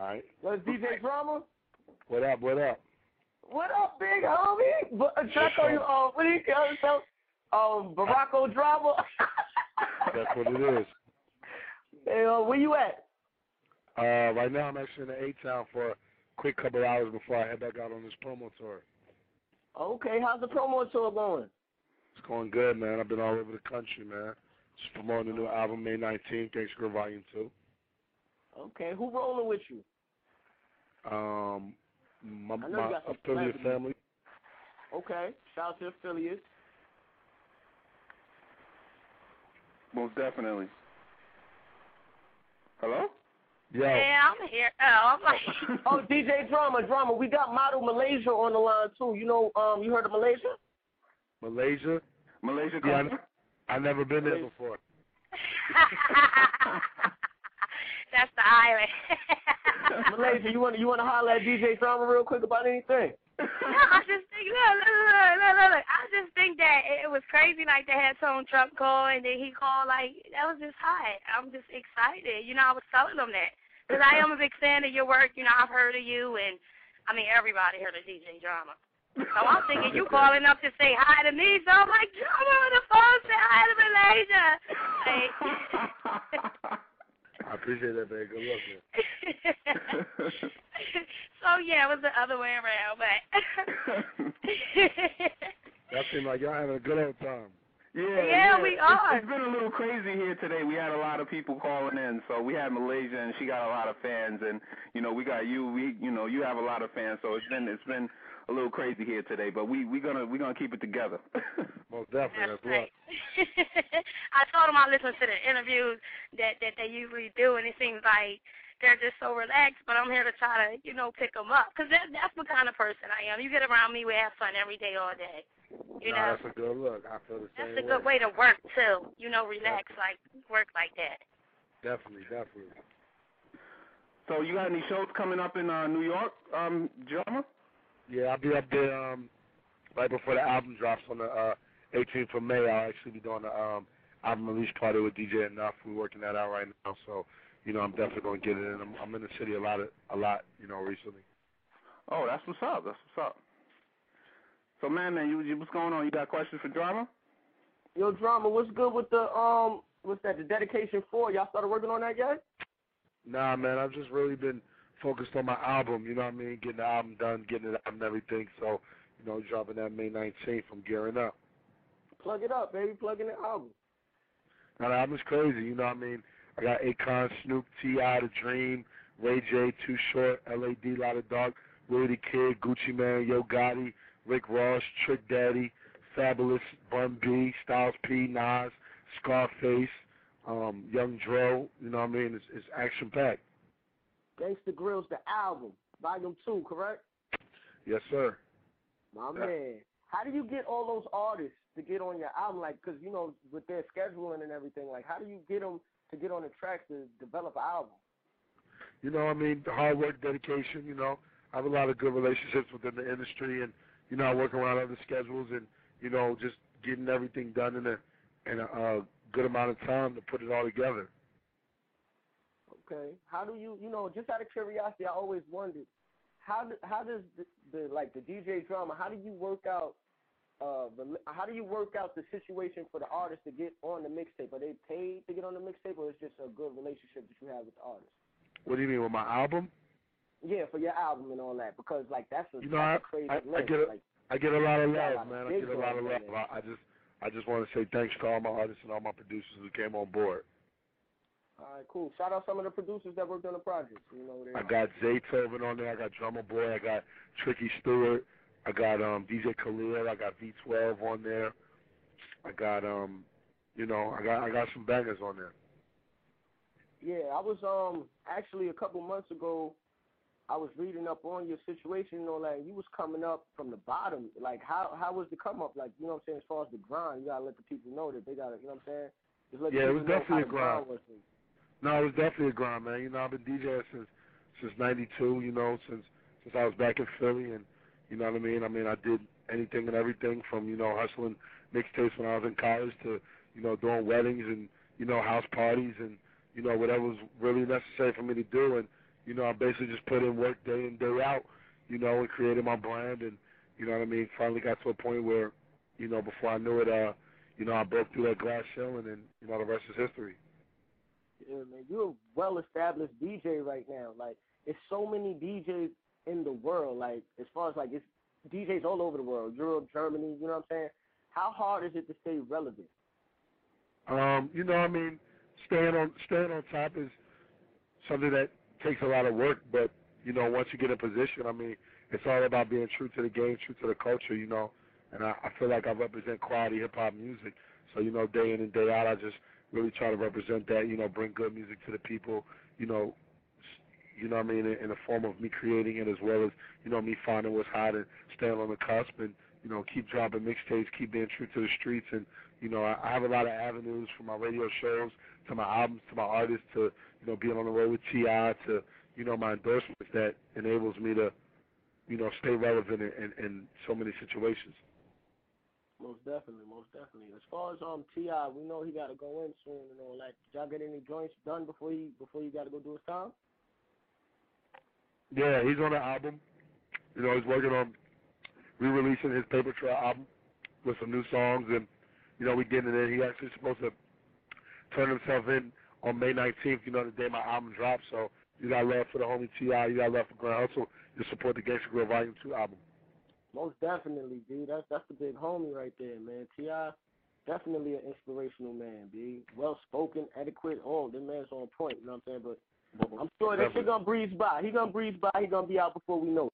All right. What's DJ Drama. What up? What up? What up, big homie? But uh, should I you? Uh, what do you call yourself? Um, Barack O' Drama. That's what it is. Hey, uh, where you at? Uh, right now I'm actually in the A town for a quick couple hours before I head back out on this promo tour. Okay, how's the promo tour going? It's going good, man. I've been all over the country, man. Just promoting the new album May 19th, Gangsta Grill Volume 2. Okay, who rolling with you? Um, my, I know you my affiliate family. Okay, shout out to affiliates. Most definitely. Hello? Yo, Yeah, I'm here. Oh, I'm like, Oh, DJ Drama, Drama. We got model Malaysia on the line too. You know, um, you heard of Malaysia? Malaysia. Malaysia Yeah, I, I never been there before. that's the island. Malaysia, you want to you want to holler at DJ Drama real quick about anything? no, I just think look, look, look, look, look, look. I just think that it was crazy like they had Tone Trump call and then he called like that was just hot. I'm just excited. You know, I was telling them that because I am a big fan of your work. You know, I've heard of you and I mean everybody heard of DJ Drama. So I'm thinking you calling up to say hi to me. So I'm like, Drama on the phone, say hi to Malaysia. Like, I appreciate that, man. Good luck, man. so yeah, it was the other way around, but That seems like y'all having a good old time. Yeah, Yeah, we It's- are. It's been a little crazy here today. We had a lot of people calling in. So we had Malaysia, and she got a lot of fans, and you know we got you. We, you know, you have a lot of fans. So it's been it's been a little crazy here today. But we we gonna we gonna keep it together. Most definitely. That's That's right. I told them I listen to the interviews that that they usually do, and it seems like they're just so relaxed. But I'm here to try to, you know, pick them up because that, that's the kind of person I am. You get around me, we have fun every day, all day. You Nah, know, that's a good look. I feel the that's same That's a good way to work too. You know, relax like work like that. Definitely, definitely. so you got any shows coming up in uh, New York, um, Drama? Yeah, I'll be up there um right before the album drops on the uh 18th of May. I'll actually be doing the um album least party with DJ Enuff. We're working that out right now, so you know I'm definitely gonna get it in. I'm, I'm in the city a lot, of, a lot, you know, recently. Oh, that's what's up. That's what's up. So man, man, you, you what's going on? You got questions for Drama? Yo, Drama, what's good with the um, what's that? The dedication for Y'all started working on that yet? Nah, man, I've just really been focused on my album. You know what I mean? Getting the album done, getting it out and everything. So you know, dropping that May 19th. I'm gearing up. Plug it up, baby. Plug in the album. Now the album's crazy, you know what I mean? I got Akon, Snoop, T.I., The Dream, Ray J, Too Short, L.A.D., Lot of Dog, Willie the Kid, Gucci Mane, Yo Gotti, Rick Ross, Trick Daddy, Fabolous, Bun B, Styles P, Nas, Scarface, um, Young Dro, you know what I mean? It's, it's action packed. Gangsta Grillz, the album, volume two, correct? Yes, sir. My Yeah. man. How do you get all those artists to get on your album? Like, cause you know, with their scheduling and everything, like, how do you get them to get on the tracks to develop an album? You know I mean? The hard work, dedication, you know. I have a lot of good relationships within the industry and, you know, I work around other schedules and, you know, just getting everything done in a in a uh, good amount of time to put it all together. Okay. How do you, you know, just out of curiosity, I always wondered, how do, how does the, the like the DJ drama? How do you work out? Uh, how do you work out the situation for the artist to get on the mixtape? Are they paid to get on the mixtape, or it's just a good relationship that you have with the artist? What do you mean with my album? Yeah, for your album and all that, because like that's a, You know, that's I- a crazy I- I get it. like, I get a lot of a love, man. I get a lot of love. I, I just I just want to say thanks to all my artists and all my producers who came on board. all right, cool. Shout out some of the producers that worked on the project. You know, I got Zaytoven on there. I got Drumma Boy. I got Tricky Stewart. I got um DJ Khalil. I got V12 on there. I got um, you know, I got I got some bangers on there. Yeah, I was um actually a couple months ago. I was reading up on your situation and all that. And you was coming up from the bottom. Like how how was the come up? Like you know what I'm saying? As far as the grind, you gotta let the people know that they gotta. You know what I'm saying? Just let Yeah, it was definitely a grind. you. No, it was definitely a grind, man. You know, I've been DJing since since '92. You know, since since I was back in Philly, and you know what I mean. I mean, I did anything and everything from you know hustling mixtapes when I was in college to you know doing weddings and you know house parties and you know whatever was really necessary for me to do. And you know, I basically just put in work day in day out, you know, and created my brand, and you know what I mean. Finally got to a point where, you know, before I knew it, uh, you know, I broke through that glass ceiling, and you know, the rest is history. Yeah, man, you're a well-established DJ right now. Like, it's so many DJs in the world. Like, as far as like it's DJs all over the world, Europe, Germany. You know what I'm saying? How hard is it to stay relevant? Um, you know, I mean, staying on staying on top is something that takes a lot of work. But you know, once you get in position, I mean, it's all about being true to the game, true to the culture. You know, and I, I feel like I represent quality hip hop music. So you know, day in and day out, I just really try to represent that. You know, bring good music to the people. You know, you know what I mean, in, in the form of me creating it as well as, you know, me finding what's hot and staying on the cusp and, you know, keep dropping mixtapes, keep being true to the streets. And, you know, I, I have a lot of avenues from my radio shows to my albums to my artists to, you know, being on the road with T.I. to, you know, my endorsements that enables me to, you know, stay relevant in, in, in so many situations. Most definitely, most definitely. As far as um T.I., we know he got to go in soon and all that. Did y'all get any joints done before he before you got to go do his time? Yeah, he's on the album. You know, he's working on re-releasing his Paper Trail album with some new songs, and you know, we getting it. He actually supposed to turn himself in on May 19th. You know, the day my album drops. So you got love for the homie T.I. You got love for Grand Hustle. You support the Gangsta Grill Volume Two album. Most definitely, dude. That's that's the big homie right there, man. T.I. definitely an inspirational man, B. Well spoken, adequate. All the man's on point. You know what I'm saying? But I'm sure that shit gonna breeze by. He gonna breeze by. He gonna be out before we know.